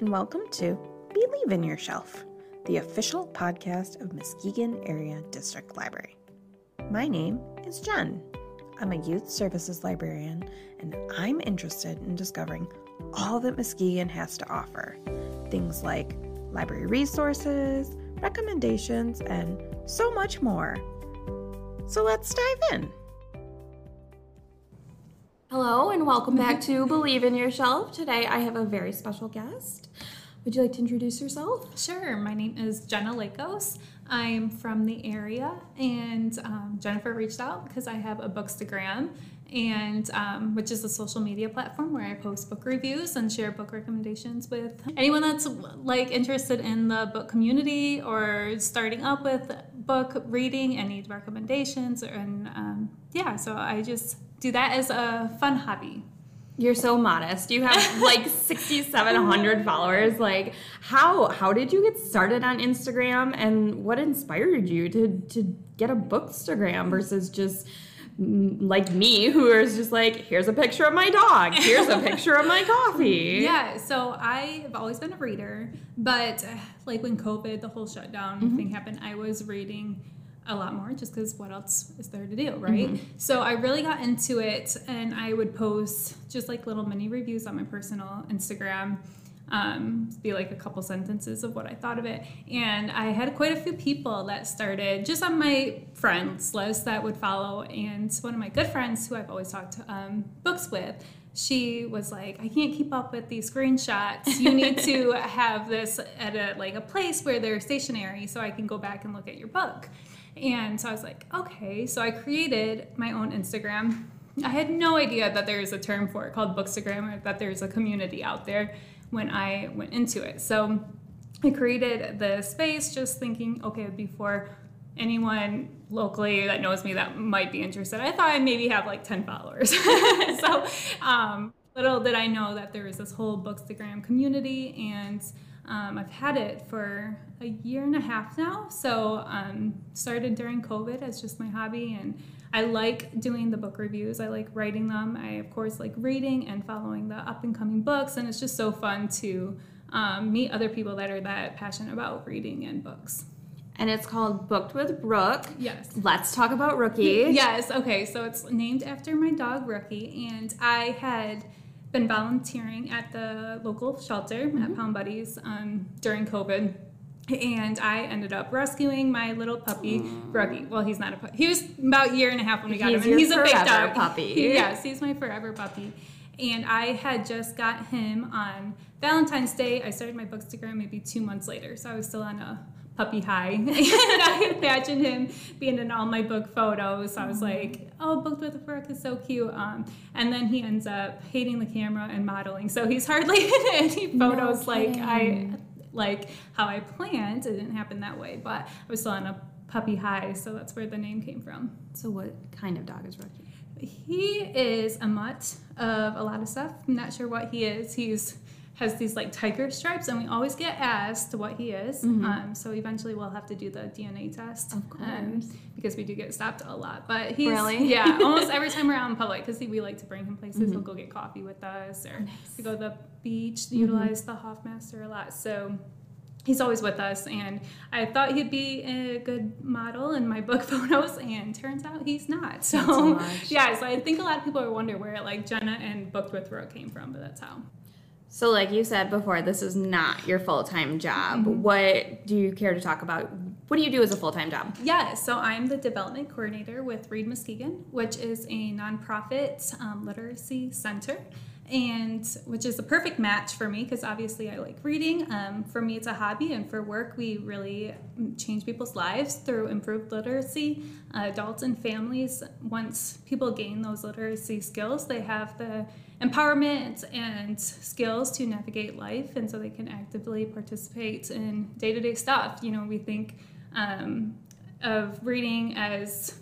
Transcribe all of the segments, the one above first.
and welcome to Believe in Yourself, the official podcast of Muskegon Area District Library. My name is Jen. I'm a youth services librarian, and I'm interested in discovering all that Muskegon has to offer. Things like library resources, recommendations, and so much more. So let's dive in. Hello, and welcome back to Believe in Yourself. Today I have a very special guest. Would you like to introduce yourself? Sure. My name is Jenna Lakos. I'm from the area, and um, Jennifer reached out because I have a Bookstagram, and um, which is a social media platform where I post book reviews and share book recommendations with anyone that's like interested in the book community or starting up with book reading and need recommendations. And um, yeah, so I just do that as a fun hobby. You're so modest. You have like 6700 followers. Like how how did you get started on Instagram and what inspired you to to get a bookstagram versus just mm, like me who is just like here's a picture of my dog here's a picture of my coffee yeah so i have always been a reader but like when covid the whole shutdown mm-hmm. thing happened i was reading a lot more just because what else is there to do, right? Mm-hmm. So I really got into it and I would post just like little mini reviews on my personal Instagram. Um, be like a couple sentences of what I thought of it. And I had quite a few people that started just on my friends list that would follow. And one of my good friends who I've always talked um, books with, she was like, I can't keep up with these screenshots. You need to have this at a like a place where they're stationary so I can go back and look at your book. And so I was like, okay. So I created my own Instagram. I had no idea that there's a term for it called Bookstagram or that there's a community out there when I went into it. So I created the space just thinking, okay, before anyone locally that knows me that might be interested, I thought I'd maybe have like 10 followers. so um, little did I know that there was this whole Bookstagram community and um, I've had it for a year and a half now. So um, started during COVID as just my hobby, and I like doing the book reviews. I like writing them. I of course like reading and following the up and coming books, and it's just so fun to um, meet other people that are that passionate about reading and books. And it's called Booked with Rook. Yes. Let's talk about Rookie. Yes. Okay. So it's named after my dog Rookie, and I had been volunteering at the local shelter mm-hmm. at Pound Buddies um, during COVID. And I ended up rescuing my little puppy, Rookie. Well, he's not a puppy. He was about a year and a half when we got he's him. And he's a big dog. puppy. yes, he's my forever puppy. And I had just got him on Valentine's Day. I started my bookstagram maybe two months later. So I was still on a puppy high. and I imagined him being in all my book photos. I was like, oh, booked with a Rook is so cute. Um, and then he ends up hating the camera and modeling. So he's hardly in any photos no like I like how I planned. It didn't happen that way, but I was still on a puppy high, so that's where the name came from. So what kind of dog is Rookie? He is a mutt of a lot of stuff. I'm not sure what he is. He's has these like tiger stripes, and we always get asked what he is. Mm-hmm. Um, so eventually we'll have to do the DNA test, of course, um, because we do get stopped a lot. But he's really, yeah, almost every time we're out in public, because we like to bring him places. Mm-hmm. He'll go get coffee with us, or nice. we go to the beach, mm-hmm. utilize the Hoffmaster a lot. So he's always with us and i thought he'd be a good model in my book photos and turns out he's not so yeah so i think a lot of people are wonder where like jenna and booked with Rook came from but that's how so, like you said before, this is not your full time job. Mm-hmm. What do you care to talk about? What do you do as a full time job? Yeah, so I'm the development coordinator with Read Muskegon, which is a nonprofit um, literacy center and which is a perfect match for me because obviously I like reading. Um, for me, it's a hobby, and for work, we really change people's lives through improved literacy. Uh, adults and families, once people gain those literacy skills, they have the empowerment and skills to navigate life, and so they can actively participate in day to day stuff. You know, we think um, of reading as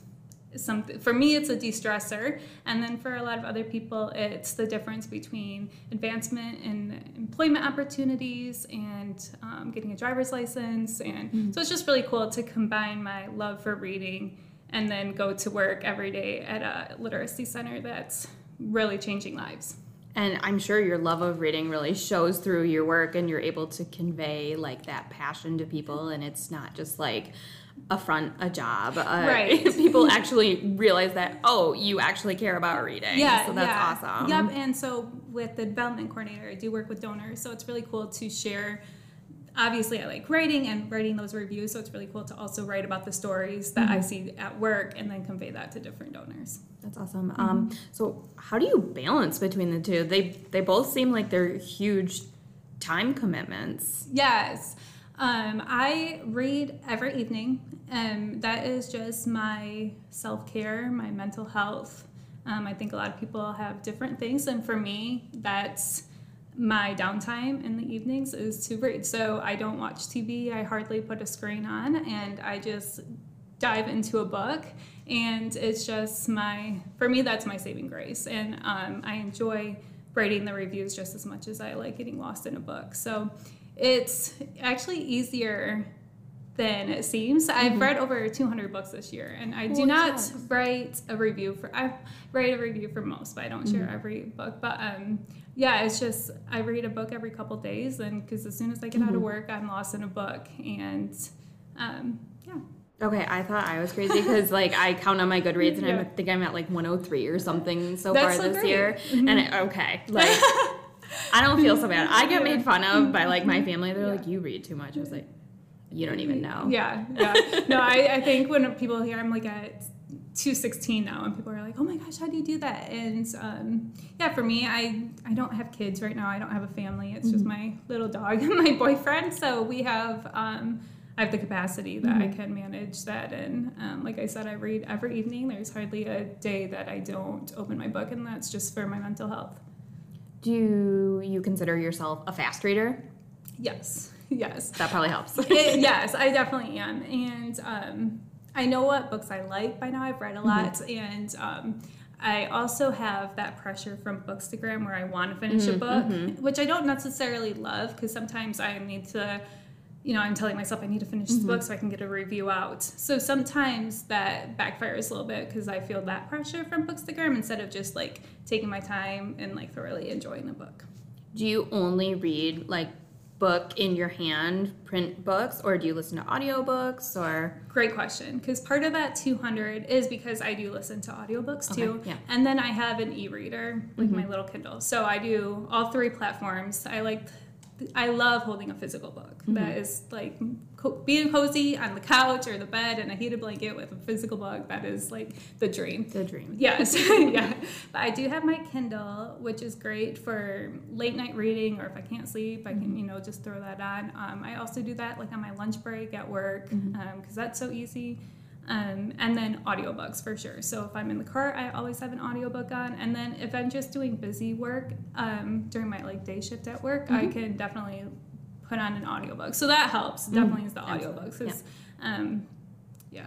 something for me it's a de-stressor. And then for a lot of other people it's the difference between advancement in employment opportunities and um, getting a driver's license and mm-hmm. so it's just really cool to combine my love for reading and then go to work every day at a literacy center that's really changing lives. And I'm sure your love of reading really shows through your work and you're able to convey like that passion to people. And it's not just like a front a job. Uh, Right. people actually realize that, oh, you actually care about reading. Yeah, So that's yeah. awesome. Yep. And so with the development coordinator, I do work with donors, so it's really cool to share. Obviously, I like writing and writing those reviews, so it's really cool to also write about the stories that I Mm-hmm. see at work and then convey that to different donors. That's awesome. Mm-hmm. Um, so how do you balance between the two? They they both seem like they're huge time commitments. Yes. Um, I read every evening. Um, that is just my self care, my mental health. Um, I think a lot of people have different things, and for me, that's my downtime in the evenings is to read. So I don't watch TV. I hardly put a screen on, and I just dive into a book. And it's just my, for me, that's my saving grace. And um, I enjoy writing the reviews just as much as I like getting lost in a book. So it's actually easier than it seems. I've read over 200 books this year, and I do Holy not write a review for. I write a review for most, but I don't share every book. But um, yeah, it's just I read a book every couple days, and because as soon as I get out of work, I'm lost in a book, and um, yeah. Okay, I thought I was crazy because like I count on my Goodreads and I think I'm at like 103 or something so That's far so this great. year. Mhm. And it, okay, like I don't feel so bad. I get made fun of by like my family. They're like, "You read too much." I was like, "You don't even know." Yeah, yeah. No, I, I think when people hear I'm like at 216 now, and people are like, "Oh my gosh, how do you do that?" And um, yeah, for me, I I don't have kids right now. I don't have a family. It's just my little dog and my boyfriend. So we have. Um, I have the capacity that I can manage that, and um, like I said, I read every evening. There's hardly a day that I don't open my book, and that's just for my mental health. Do you consider yourself a fast reader? Yes, yes. That probably helps. It- yes, I definitely am, and um, I know what books I like by now. I've read a lot, and um, I also have that pressure from Bookstagram where I want to finish a book, which I don't necessarily love because sometimes I need to. You know, I'm telling myself I need to finish this book mm-hmm. so I can get a review out. So sometimes that backfires a little bit because I feel that pressure from Bookstagram instead of just like taking my time and like thoroughly enjoying the book. Do you only read like book in your hand print books or do you listen to audiobooks or Great question. Because part of that 200 is because I do listen to audiobooks too. Yeah. And then I have an e reader, like my mm-hmm. little Kindle. So I do all three platforms. I like, I love holding a physical book mm-hmm. that is like co- being cozy on the couch or the bed and a heated blanket with a physical book. That is like the dream. the dream? Yes, yeah. But I do have my Kindle, which is great for late night reading, or if I can't sleep, I can mm-hmm. you know just throw that on. Um, I also do that like on my lunch break at work mm-hmm. um, because that's so easy. Um, and then audiobooks for sure. So if I'm in the car, I always have an audiobook on. And then if I'm just doing busy work um, during my like day shift at work, I can definitely put on an audiobook. So that helps. Definitely is the audiobooks. 'cause, um, yeah.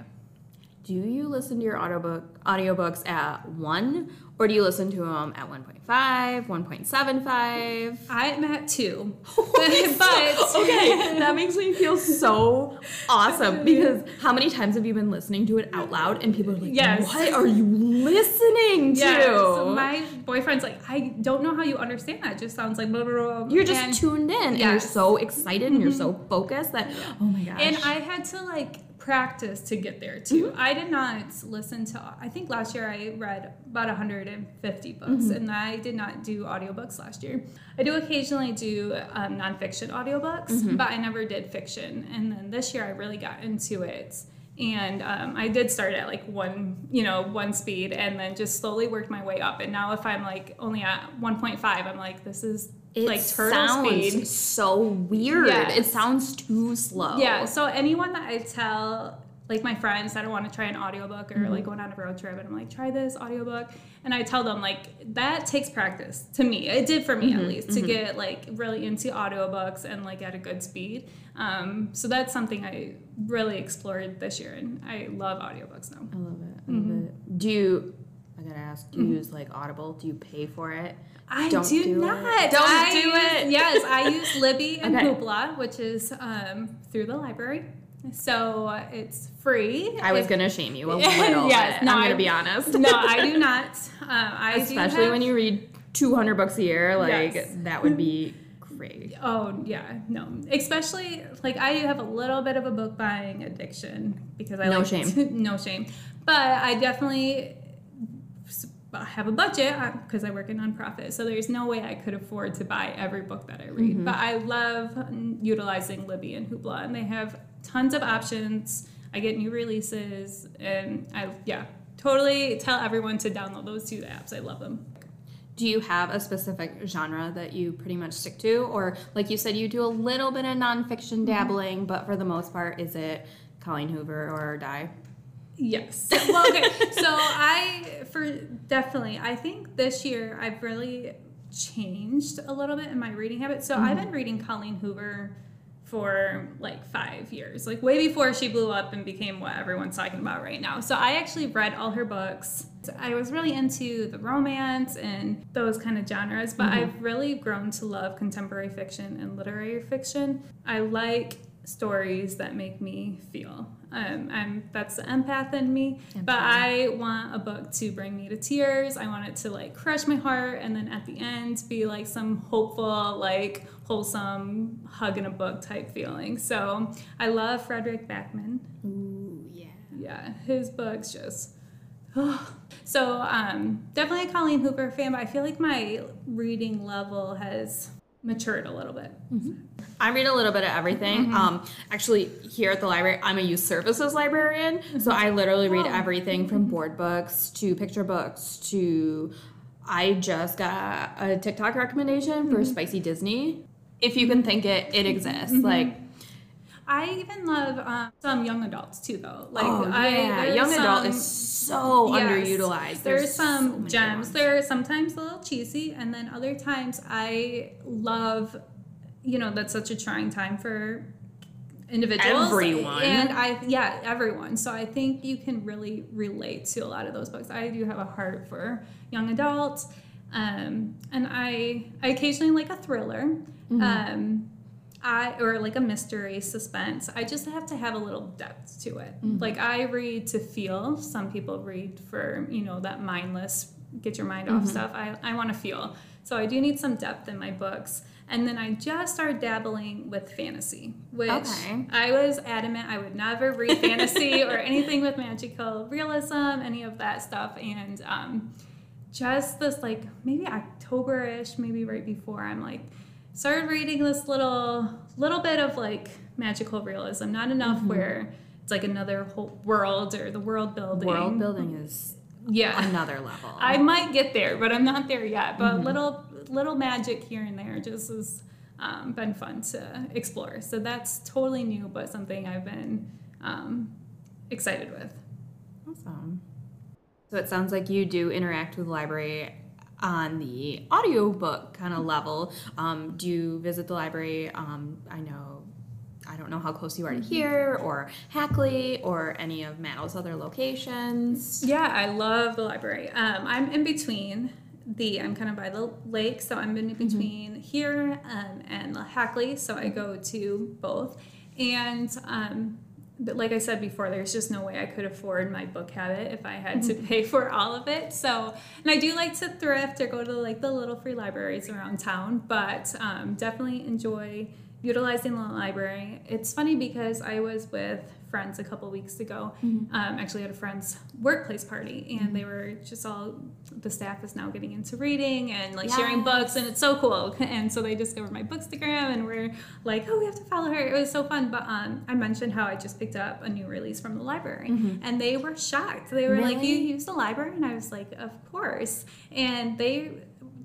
Do you listen to your audiobook audiobooks at 1 or do you listen to them at 1.5, 1.75? I'm at two. but okay, that makes me feel so awesome because how many times have you been listening to it out loud and people are like, Yes. "What are you listening to?" yeah, so my boyfriend's like, I don't know how you understand that. It just sounds like blah, blah, blah. you're just and, tuned in and you're so excited and you're so mm-hmm. focused that oh my gosh. and I had to like practice to get there too. Mm-hmm. I did not listen to. I think last year I read about 150 books, Mm-hmm. and I did not do audiobooks last year. I do occasionally do um, nonfiction audiobooks, Mm-hmm. but I never did fiction. And then this year I really got into it. And um, I did start at like one, you know, one speed, and then just slowly worked my way up. And now, if I'm like only at 1.5, I'm like, this is it like turtle sounds speed. so weird. Yes. It sounds too slow. Yeah. So anyone that I tell, like my friends that I want to try an audiobook or like mm-hmm. going on a road trip and I'm like, try this audiobook. And I tell them like that takes practice to me. It did for me at mm-hmm, least to mm-hmm. get like really into audiobooks and like at a good speed. Um, so that's something I really explored this year and I love audiobooks now. I love it. I love it. Do you I gotta ask, do you use like Audible? Do you pay for it? I Don't do, do it. not. Don't I do use- it. Yes, I use Libby and Okay. Hoopla, which is um, through the library. So uh, it's free. I was If- gonna shame you a little Yes, no, I'm gonna I- be honest. no, I do not. Um, I Especially have- when you read 200 books a year, like Yes. that would be great. Oh yeah, no. Especially like I do have a little bit of a book buying addiction because I love No like shame. no shame, but I definitely have a budget because I work in nonprofit, so there's no way I could afford to buy every book that I read. Mm-hmm. But I love mm, utilizing Libby and Hoopla, and they have tons of options. I get new releases, and I yeah totally tell everyone to download those two apps. I love them. Do you have a specific genre that you pretty much stick to? Or, like you said, you do a little bit of nonfiction dabbling, but for the most part, is it Colleen Hoover or Die? Yes. Well, okay. so I, for definitely, I think this year I've really changed a little bit in my reading habits. So I've mm-hmm. been reading Colleen Hoover for like five years, like way before she blew up and became what everyone's talking about right now. So I actually read all her books. I was really into the romance and those kind of genres, but mm-hmm. I've really grown to love contemporary fiction and literary fiction. I like stories that make me feel. Um, I'm that's the empath in me, but I want a book to bring me to tears. I want it to like crush my heart, and then at the end be like some hopeful, like wholesome hug in a book type feeling. So I love Fredrik Backman. Ooh, yeah. Yeah, his books just. so um, definitely a Colleen Hoover fan, but I feel like my reading level has matured a little bit. Mm-hmm. I read a little bit of everything. Mm-hmm. Um, actually, here at the library, I'm a youth services librarian, mm-hmm. so I literally read Oh. everything from board books to picture books to. I just got a TikTok recommendation for Spicy Disney. If you can think it, it exists. Like, I even love um, some young adults too, though. Like oh I, yeah, there's young adult is so Yes. underutilized. There's, so some good gems. They're sometimes a little cheesy, and then other times I love, you know, that's such a trying time for individuals. Everyone. And I, yeah, everyone. So I think you can really relate to a lot of those books. I do have a heart for young adults. Um, and I, I occasionally like a thriller. Um, I or like a mystery suspense. I just have to have a little depth to it. Like I read to feel. Some people read for you know that mindless get your mind off stuff. I I want to feel. So I do need some depth in my books. And then I just started dabbling with fantasy, which Okay. I was adamant I would never read fantasy or anything with magical realism, any of that stuff. And um, just this like maybe October-ish, maybe right before I'm like started reading this little little bit of like magical realism. Not enough Mm-hmm. where it's like another whole world or the world building. world building is Yeah. another level. I might get there, but I'm not there yet. But Mm-hmm. little little magic here and there just has um, been fun to explore. So that's totally new, but something I've been um, excited with. Awesome. So it sounds like you do interact with the library on the audiobook kind of level. Um, do you visit the library? Um, I know, I don't know how close you are to here or Hackley or any of Matt's other locations. Yeah, I love the library. Um, I'm in between the, I'm kind of by the lake, so I'm in between here um, and Hackley, so I go to both. And um, but like I said before, there's just no way I could afford my book habit if I had to pay for all of it. So, and I do like to thrift or go to like the little free libraries around town, but um, definitely enjoy utilizing the library. It's funny because I was with friends a couple weeks ago. Um, actually, at a friend's workplace party, and they were just all the staff is now getting into reading and like sharing books, and it's so cool. And so they discovered my bookstagram, and we're like, oh, we have to follow her. It was so fun. But um, I mentioned how I just picked up a new release from the library, and they were shocked. They were like, you use the library, and I was like, of course. And they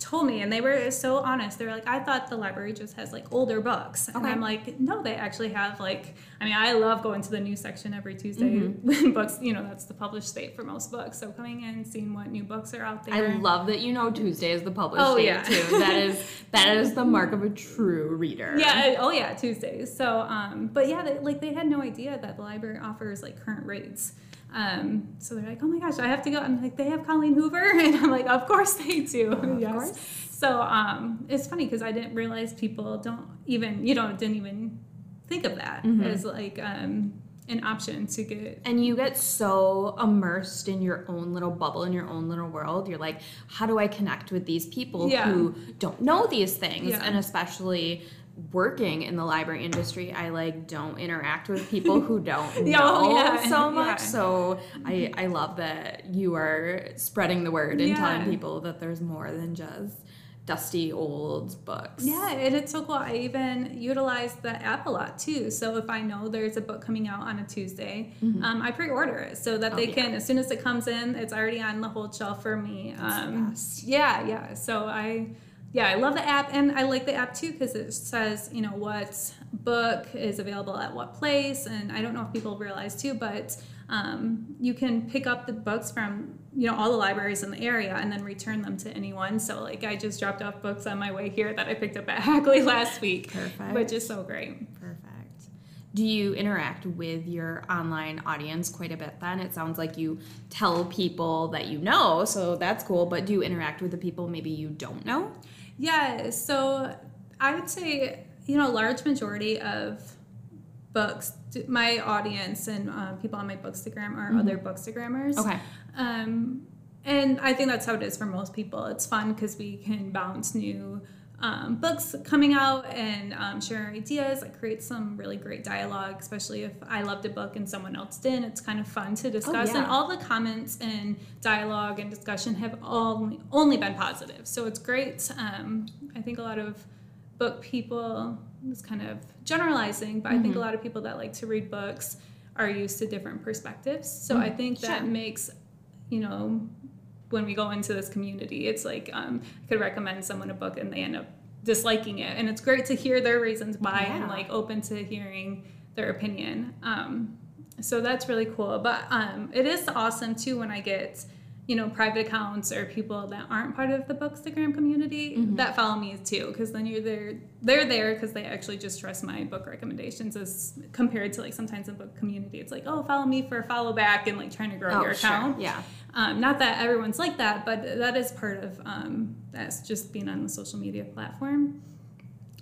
told me and they were so honest they were like i thought the library just has like older books and Okay. i'm like no they actually have like i mean i love going to the new section every tuesday Mm-hmm. when books you know that's the published state for most books so coming in seeing what new books are out there I love that you know Tuesday is the published Oh, date yeah. too. That is that is the mark of a true reader. yeah oh yeah tuesdays so um but yeah they, like they had no idea that the library offers like current rates um so they're like oh my gosh i have to go i'm like they have colleen hoover and i'm like of course they do yes course. so um it's funny because i didn't realize people don't even you know didn't even think of that Mm-hmm. as like um an option to get. And you get so immersed in your own little bubble, in your own little world. You're like, how do I connect with these people Yeah. who don't know these things? Yeah. And especially working in the library industry, I like don't interact with people who don't know oh, yeah, so much. yeah. So I, I love that you are spreading the word and telling people that there's more than just dusty old books. Yeah, and it's so cool. I even utilize the app a lot too. So if I know there's a book coming out on a Tuesday, um, I pre-order it so that Oh, they yeah. can, as soon as it comes in, it's already on the hold shelf for me. Um, yeah, yeah. So I, yeah, I love the app, and I like the app too because it says you know what book is available at what place, and I don't know if people realize too, but um, you can pick up the books from you know all the libraries in the area and then return them to anyone. So like I just dropped off books on my way here that I picked up at Hackley last week, Perfect. which is so great. Perfect. Do you interact with your online audience quite a bit then? It sounds like you tell people that you know, so that's cool, but do you interact with the people maybe you don't know? Yeah, so I would say, you know, a large majority of books, my audience and uh, people on my Bookstagram are other Bookstagrammers. Okay. Um, and I think that's how it is for most people. It's fun because we can bounce new um, books coming out and um, share our ideas. It creates some really great dialogue, especially if I loved a book and someone else didn't. It's kind of fun to discuss. yeah. And all the comments and dialogue and discussion have all only been positive. So it's great. Um, I think a lot of book people, it's kind of generalizing, but I think a lot of people that like to read books are used to different perspectives. So I think that Sure. makes, you know, when we go into this community, it's like um, I could recommend someone a book and they end up disliking it, and it's great to hear their reasons why Yeah. and like open to hearing their opinion. Um, so that's really cool. But um, it is awesome too when I get you know private accounts or people that aren't part of the bookstagram community that follow me too because then you're there they're there because they actually just trust my book recommendations as compared to like sometimes in book community it's like oh follow me for a follow back and like trying to grow your Oh, sure. account Yeah. Um, not that everyone's like that, but that is part of um, that's just being on the social media platform.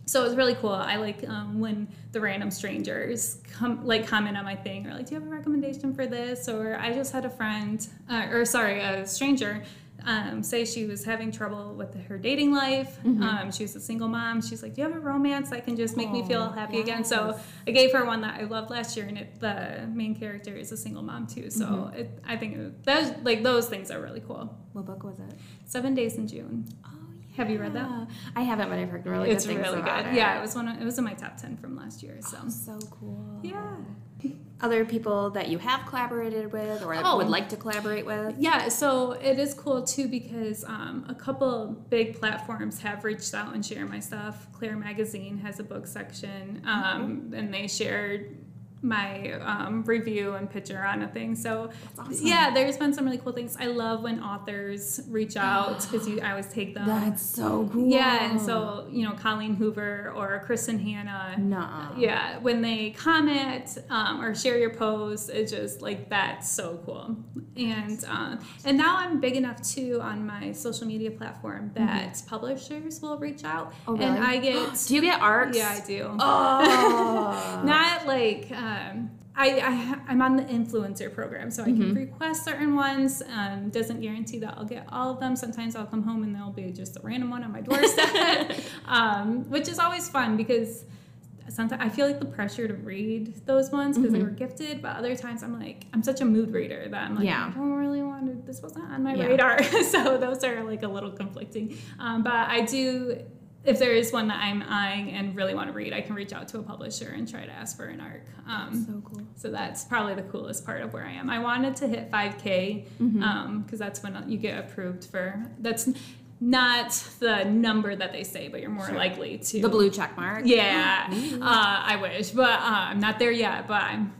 So it's really cool. I like um, when the random strangers come like comment on my thing or like, do you have a recommendation for this? Or I just had a friend, uh, or sorry, a stranger. Um, say she was having trouble with her dating life. Um, she was a single mom. She's like, "Do you have a romance that can just make me feel happy again?" So. I gave her one that I loved last year, and it, the main character is a single mom too. So it, I think it, those like those things are really cool. What book was it? Seven Days in June. Oh, Have you read that? I haven't, but I've heard really it's good things really about good. it. Yeah, it was one. Of, it was in my top ten from last year. So So cool. yeah. Other people that you have collaborated with or Oh. would like to collaborate with? Yeah, so it is cool too because um, a couple big platforms have reached out and shared my stuff. Claire Magazine has a book section, um, and they shared my um, review and picture on a thing. So awesome. yeah, there's been some really cool things. I love when authors reach out because you I always take them. That's so cool. yeah, and so you know Colleen Hoover or Kristin Hannah. Nuh-uh. Yeah, when they comment um, or share your post, it's just like that's so cool. And uh, and now I'm big enough too on my social media platform that publishers will reach out, Oh, and? I get Do you get arcs? yeah I do. Oh. Not like um, I, I I'm on the influencer program, so I Mm-hmm. can request certain ones. Um, doesn't guarantee that I'll get all of them. Sometimes I'll come home and there'll be just a random one on my doorstep, um, which is always fun because sometimes I feel like the pressure to read those ones because Mm-hmm. they were gifted, but other times I'm like I'm such a mood reader that I'm like Yeah. I don't really want to. This wasn't on my Yeah. radar, so those are like a little conflicting. Um, but I do if there is one that I'm eyeing and really want to read, I can reach out to a publisher and try to ask for an arc. Um, so cool. so that's probably the coolest part of where I am. I wanted to hit 5K because Mm-hmm. that's when you get approved for. That's not the number that they say, but you're more Sure. likely to. The blue check mark. Yeah, uh, I wish, but uh, I'm not there yet. But I'm.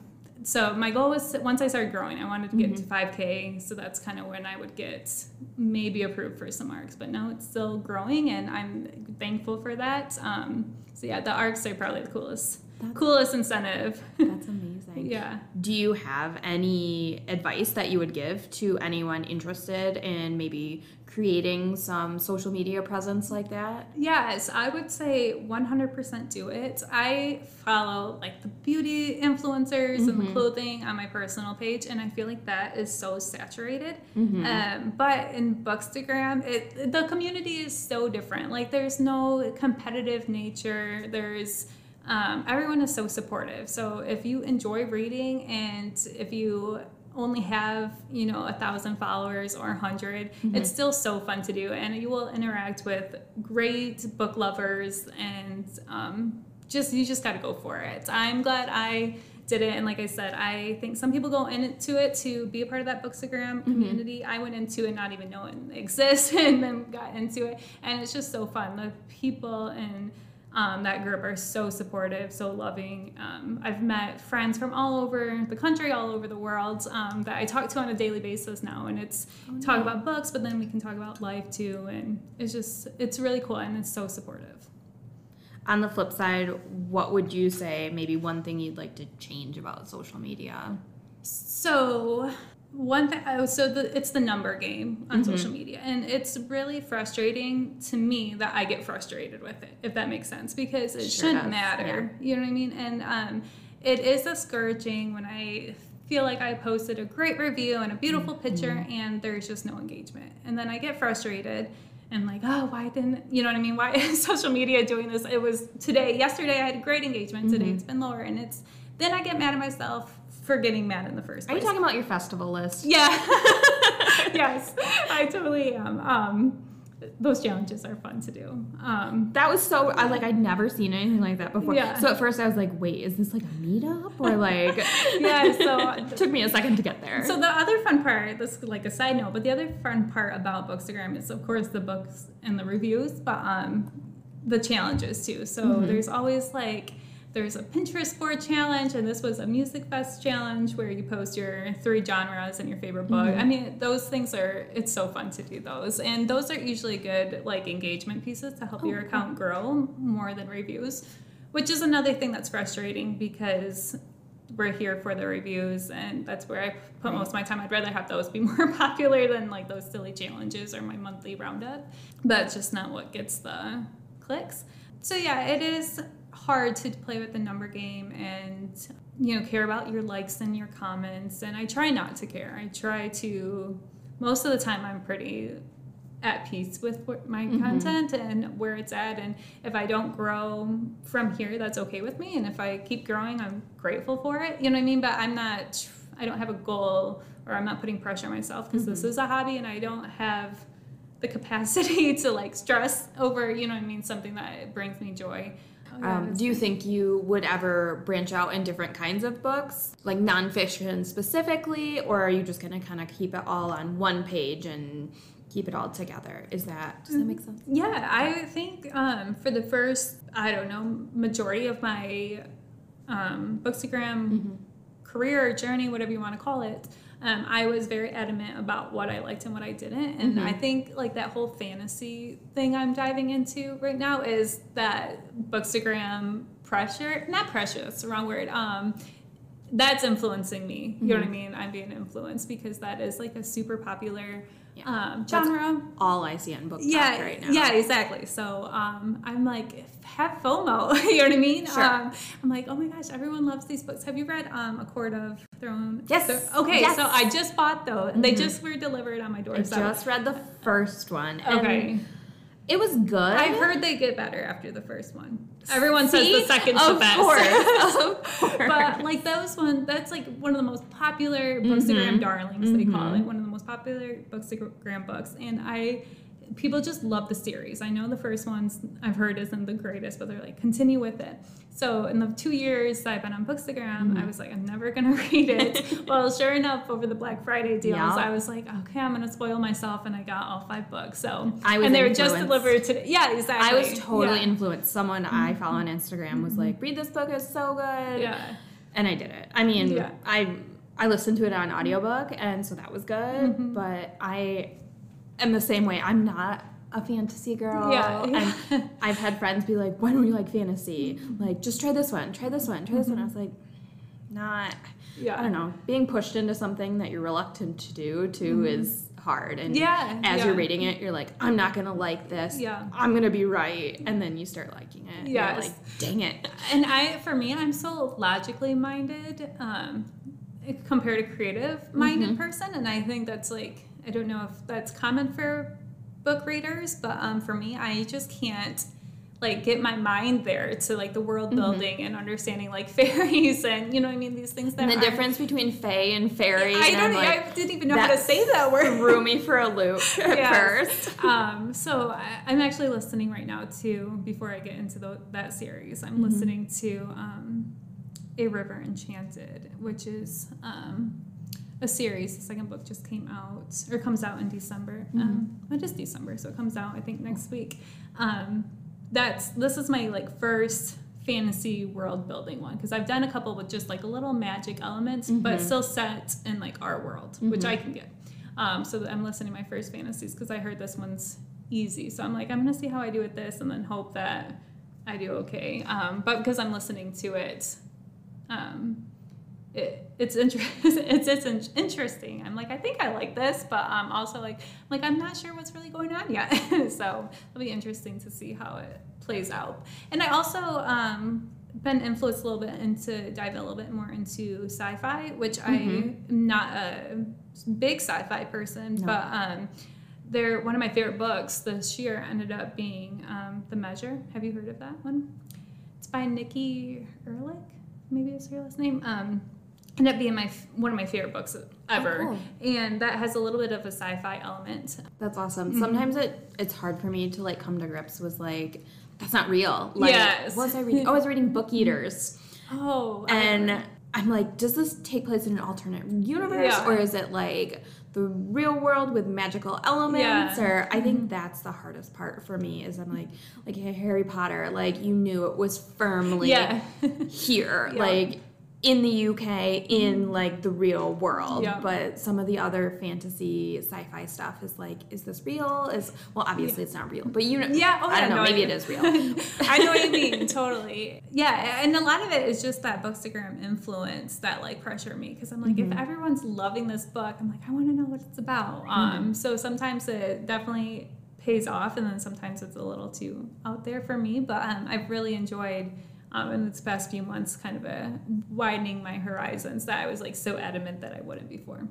So my goal was once I started growing, I wanted to get to 5K. So that's kind of when I would get maybe approved for some arcs. But now it's still growing, and I'm thankful for that. Um, so yeah, the arcs are probably the coolest, That's- coolest incentive. That's amazing. yeah. Do you have any advice that you would give to anyone interested in maybe creating some social media presence like that? Yes, I would say 100% do it. I follow like the beauty influencers and the clothing on my personal page, and I feel like that is so saturated. Um, but in Bookstagram, it, the community is so different. Like, there's no competitive nature. There's um, everyone is so supportive. So if you enjoy reading and if you only have you know a thousand followers or a 100 it's still so fun to do. And you will interact with great book lovers and um, just you just got to go for it. I'm glad i did it. And like i said i think some people go into it to be a part of that bookstagram community. I went into it not even knowing it exists and then got into it. And it's just so fun. The people and um, that group are so supportive, so loving. Um, I've met friends from all over the country, all over the world um, that I talk to on a daily basis now, and it's talk about books, but then we can talk about life too, and it's just it's really cool and it's so supportive. On the flip side, what would you say maybe one thing you'd like to change about social media? So one thing, oh, so the, it's the number game on mm-hmm. social media, and it's really frustrating to me that I get frustrated with it, if that makes sense, because it Sure shouldn't does, matter. You know what I mean? And um, it is discouraging when I feel like I posted a great review and a beautiful mm-hmm. picture, and there's just no engagement, and then I get frustrated. And like, oh, why didn't you know what I mean? Why is social media doing this? It was today, yesterday I had great engagement. Today mm-hmm. it's been lower, and it's then I get mad at myself for getting mad in the first Are you talking about your festival list? Yeah. yes, I totally am. Um, those challenges are fun to do. Um, That was so I like I'd never seen anything like that before. Yeah. So at first I was like, wait, is this like a meetup or like? Yeah, so- it took me a second to get there. so the other fun part, this is like a side note, but the other fun part about Bookstagram is, of course, the books and the reviews, but um, the challenges too. So there's always like there's a Pinterest board challenge, and this was a Music Fest challenge where you post your three genres and your favorite book. Mm-hmm. I mean, those things are it's so fun to do those, and those are usually good like engagement pieces to help oh, your account grow more than reviews, which is another thing that's frustrating because we're here for the reviews and that's where I put most of my time. I'd rather have those be more popular than like those silly challenges or my monthly roundup. But it's just not what gets the clicks. So yeah, it is hard to play with the number game and you know care about your likes and your comments and I try not to care. I try to most of the time I'm pretty at peace with my mm-hmm. content and where it's at and if i don't grow from here that's okay with me and if i keep growing i'm grateful for it you know what i mean? But i'm not i don't have a goal or i'm not putting pressure on myself because this mm-hmm. is a hobby and i don't have the capacity to like stress over you know what i mean something that brings me joy Um, do you think you would ever branch out in different kinds of books, like nonfiction specifically, or are you just gonna kind of keep it all on one page and keep it all together? Is that does that make sense? Yeah, I think um, for the first, I don't know, majority of my um, Bookstagram career or journey, whatever you want to call it, um, I was very adamant about what I liked and what I didn't. And I think like that whole fantasy thing I'm diving into right now is that Bookstagram pressure, not pressure, that's the wrong word. Um, that's influencing me. You know what I mean? I'm being influenced because that is like a super popular Yeah. um, That's genre All I see on BookTok yeah, right now. yeah, exactly. So um, I'm like, have FOMO. you know what I mean? Sure. Um, I'm like, oh my gosh, everyone loves these books. Have you read um, A Court of Thrones? Yes. Okay, Yes. so I just bought those. They just were delivered on my doorstep. I just read the first one. and okay. It was good. I heard they get better after the first one. Everyone See? says the second's of the best. Course. of course. but like those one, that's like one of the most popular Mm-hmm. Bookstagram darlings. They call it one of the most popular Bookstagram books, and I people just love the series. I know the first ones I've heard isn't the greatest, but they're like continue with it. So in the two years I've been on Bookstagram, Mm-hmm. I was like I'm never gonna read it. well, sure enough, over the Black Friday deals, Yeah. I was like okay, I'm gonna spoil myself, and I got all five books. So I was and they were just delivered today. Yeah, exactly. I was totally yeah. Mm-hmm. influenced. Someone I follow on Instagram was like, "Read this book; it's so good." yeah. and I did it. I mean, Yeah. I I listened to it on audiobook, and so that was good. Mm-hmm. But I am the same way. I'm not a fantasy girl. Yeah, yeah. And I've had friends be like, "Why don't you like fantasy? Like, just try this one, try this one, try this one." I was like, not. Yeah. I don't know. Being pushed into something that you're reluctant to do too Mm-hmm. is hard. And Yeah, as yeah. you're reading it, you're like, I'm not gonna like this. Yeah. I'm gonna be right. And then you start liking it. Yeah. Like, dang it. and I, for me, I'm so logically minded um, compared to creative minded person, and I think that's like I don't know if that's common for book readers, but um, for me, I just can't like get my mind there to like the world building and understanding like fairies and you know what I mean these things that And the aren't- difference between fae and fairy. I and don't. Like, I didn't even know how to say that word. threw me for a loop at Yes. first. um, so I, I'm actually listening right now to before I get into the, that series. Mm-hmm. I'm listening to um, A River Enchanted, which is um, a series. The second book just came out or comes out in December. Mm-hmm. Um, it is December, so it comes out I think next week. Um, that's this is my like first fantasy world building one because I've done a couple with just like a little magic elements, Mm-hmm. but still set in like our world, which I can get. Um, so I'm listening to my first fantasies because I heard this one's easy. So I'm like, I'm gonna see how I do with this, and then hope that I do okay. Um, but because I'm listening to it, um, it, it's inter- it's it's interesting. I'm like, I think I like this, but um, also like, like I'm not sure what's really going on yet. so it'll be interesting to see how it plays out. And I also um, been influenced a little bit into dive a little bit more into sci-fi, which I'm not a big sci-fi person, but um, they're one of my favorite books this year ended up being um, The Measure. Have you heard of that one? It's by Nikki Erlick, maybe is her last name. Um, ended up being my one of my favorite books ever, cool. and that has a little bit of a sci-fi element. That's awesome. Mm-hmm. Sometimes it it's hard for me to like come to grips with like that's not real. Like Yes. what was I reading? Oh, I was reading Book Eaters. Oh, And I'm like, does this take place in an alternate universe Yeah. or is it like the real world with magical elements? Yeah. Mm-hmm. Or I think that's the hardest part for me is I'm like like Harry Potter, like you knew it was firmly yeah, here, like in the UK, in like the real world. Yeah. But some of the other fantasy sci-fi stuff is like, is this real? Is well, obviously it's not real, but you know, yeah. Oh, I don't know, no, maybe it is real. I know what you mean, totally. Yeah, and a lot of it is just that Bookstagram influence that like pressure me because I'm like, Mm-hmm. if everyone's loving this book, I'm like, I want to know what it's about. Mm-hmm. Um, so sometimes it definitely pays off, and then sometimes it's a little too out there for me. But um, I've really enjoyed. Um, in this past few months, kind of a widening my horizons that I was like so adamant that I wouldn't before.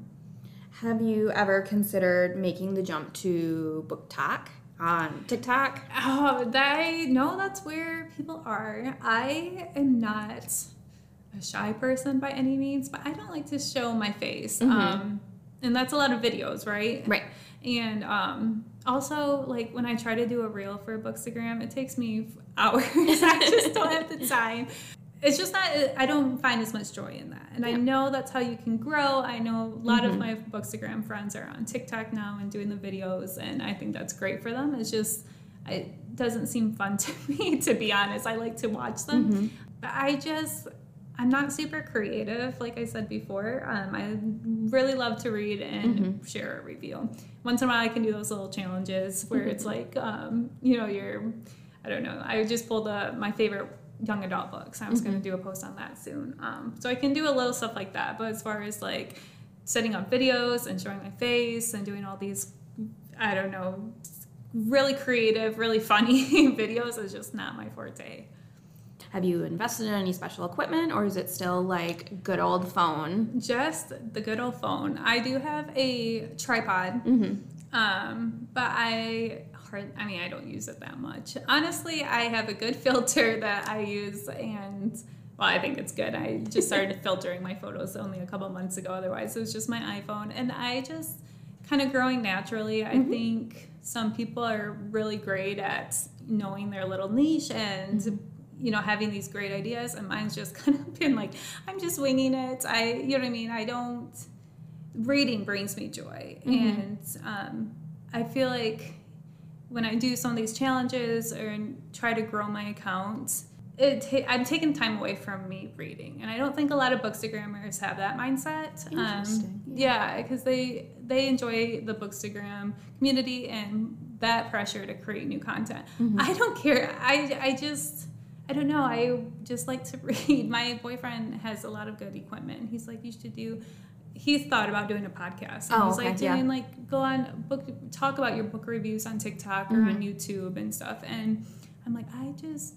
Have you ever considered making the jump to BookTok on TikTok? Oh, that I know that's where people are. I am not a shy person by any means, but I don't like to show my face. Um, and that's a lot of videos, right? Right. And um, also, like when I try to do a reel for a Bookstagram, it takes me hours. I just don't have the time. It's just not. I don't find as much joy in that, and I know that's how you can grow. I know a lot of my Bookstagram friends are on TikTok now and doing the videos, and I think that's great for them. It's just it doesn't seem fun to me, to be honest. I like to watch them, but I just I'm not super creative, like I said before. Um, I really love to read and share a review. Once in a while, I can do those little challenges where it's like, um, you know, you're, I don't know. I just pulled uh my favorite young adult books. I was going to do a post on that soon. Um, so I can do a little stuff like that. But as far as like setting up videos and showing my face and doing all these, I don't know, really creative, really funny videos is just not my forte. Have you invested in any special equipment or is it still like good old phone? Just the good old phone. I do have a tripod, um, but I hard. I mean, I don't use it that much. Honestly, I have a good filter that I use, and well, I think it's good. I just started filtering my photos only a couple months ago. Otherwise, it was just my iPhone, and I just kind of growing naturally. I mm-hmm. think some people are really great at knowing their little niche and mm-hmm. you know having these great ideas and mine's just kind of been like i'm just winging it i you know what i mean i don't reading brings me joy mm-hmm. and um, i feel like when i do some of these challenges or try to grow my account it ta- i'm taking time away from me reading and i don't think a lot of bookstagrammers have that mindset Interesting, um, yeah because they they enjoy the bookstagram community and that pressure to create new content i don't care i i just I don't know. I just like to read. My boyfriend has a lot of good equipment. He's like, you should do, he thought about doing a podcast. And Oh, he's like okay, yeah. doing like go on book talk about your book reviews on TikTok or Mm-hmm. on YouTube and stuff. And I'm like, I just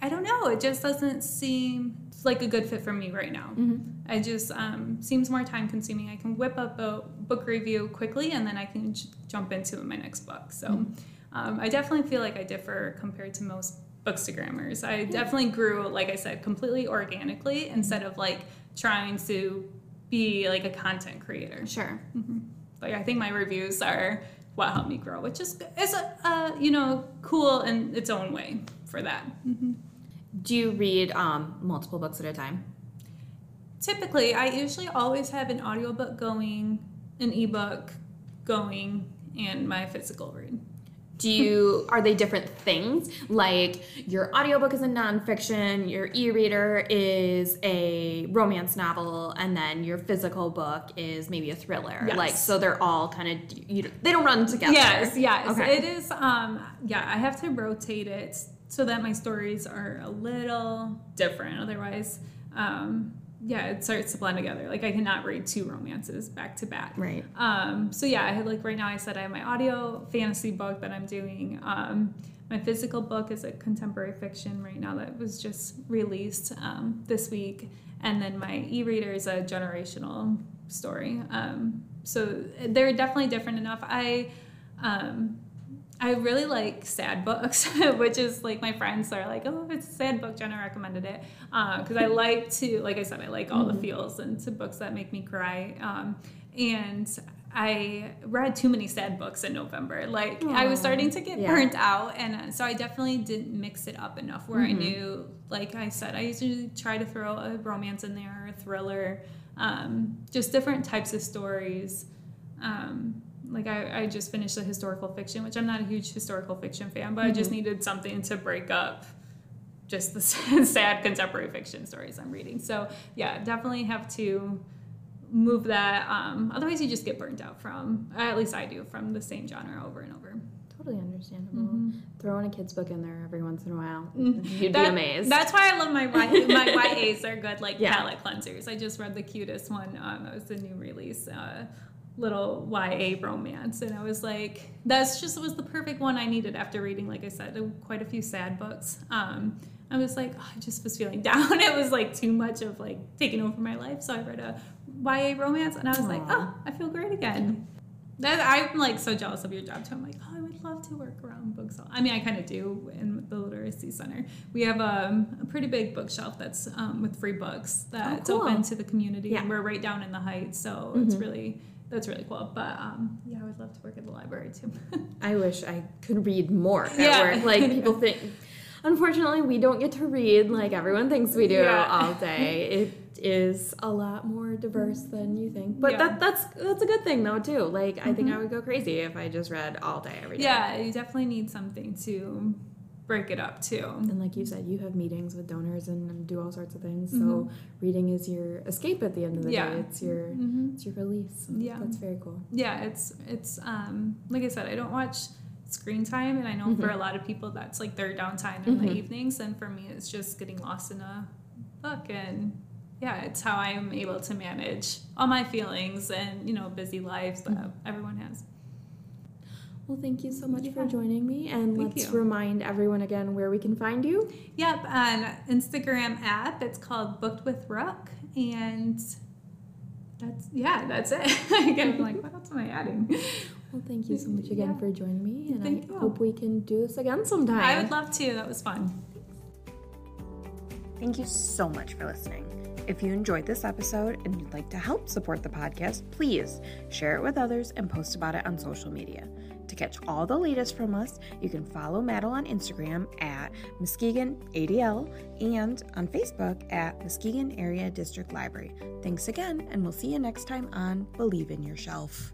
I don't know. It just doesn't seem like a good fit for me right now. Mm-hmm. I just um, seems more time consuming. I can whip up a book review quickly and then I can j- jump into my next book. So Mm-hmm. um, I definitely feel like I differ compared to most bookstagrammers. I definitely grew, like I said, completely organically instead of like trying to be like a content creator. Sure. Like I think my reviews are what helped me grow, which is is a, uh, you know cool in its own way for that. Do you read um, multiple books at a time? Typically, I usually always have an audiobook going, an ebook going, and my physical read. Do you are they different things? Like your audiobook is a nonfiction, your e-reader is a romance novel, and then your physical book is maybe a thriller. Yes. Like so they're all kind of you they don't run together. Yes, yes. Okay. It is um yeah, I have to rotate it so that my stories are a little different. Otherwise, um yeah, it starts to blend together. Like I cannot read two romances back to back. Right. Um so yeah, I had like right now I said I have my audio fantasy book that I'm doing. Um my physical book is a contemporary fiction right now that was just released um, this week. And then my e reader is a generational story. Um, so they're definitely different enough. I um, I really like sad books, which is like my friends are like, oh, it's a sad book, Jenna recommended it because I like to, like I said, I like all the feels and to books that make me cry. Um, and I read too many sad books in November. Like I was starting to get Yeah. burnt out, and uh, so I definitely didn't mix it up enough. Where I knew, like I said, I usually try to throw a romance in there, a thriller, um, just different types of stories. Um, like I, I just finished a historical fiction, which I'm not a huge historical fiction fan, but I just needed something to break up just the sad contemporary fiction stories I'm reading. So yeah, definitely have to move that. Um, otherwise, you just get burnt out from. At least I do from the same genre over and over. Totally understandable. Throw in a kid's book in there every once in a while. Mm-hmm. You'd That- be amazed. That's why I love my Y- my YAs. They're good, like Yeah. palette cleansers. I just read the cutest one. Um, that was the new release, uh, little YA romance, and I was like, that's just was the perfect one I needed after reading, like I said, quite a few sad books. Um, I was like, oh, I just was feeling down. It was like too much of like taking over my life, so I read a YA romance, and I was like, oh, I feel great again. That, I'm like so jealous of your job too. I'm like, oh, I would love to work around books. I mean, I kind of do in the literacy center. We have um, a pretty big bookshelf that's um, with free books that's cool. open to the community. Yeah. And we're right down in the heights, so it's really that's really cool. But um, yeah, I would love to work at the library too. I wish I could read more at Yeah. work. Like people think. Unfortunately, we don't get to read like everyone thinks we do Yeah. all day. It is a lot more diverse than you think, but Yeah. Mm-hmm. that that's that's a good thing though too. Like I think I would go crazy if I just read all day every day. yeah, you definitely need something to break it up too. And like you said, you have meetings with donors and, do all sorts of things. So reading is your escape at the end of the Mm-hmm. Yeah. day. It's your hmm it's your release. Yeah. that's very cool. yeah it's it's um like i said i don't watch screen time and i know for a lot of people that's like their downtime in the evenings and for me it's just getting lost in a book and yeah it's how i'm able to manage all my feelings and you know busy lives that everyone has Well, thank you so much for joining me, and Thank let's you. remind everyone again where we can find you. yep on instagram app it's called booked with rook and that's yeah that's it again i'm like what else am i adding Well, thank you so much again Yeah. for joining me, and Thank I you. hope we can do this again sometime. i would love to that was fun Thank you so much for listening. If you enjoyed this episode and you'd like to help support the podcast, please share it with others and post about it on social media. To catch all the latest from us, you can follow Maddle on Instagram at Muskegon ADL and on Facebook at Muskegon Area District Library. Thanks again, and we'll see you next time on Believe in Your Shelf.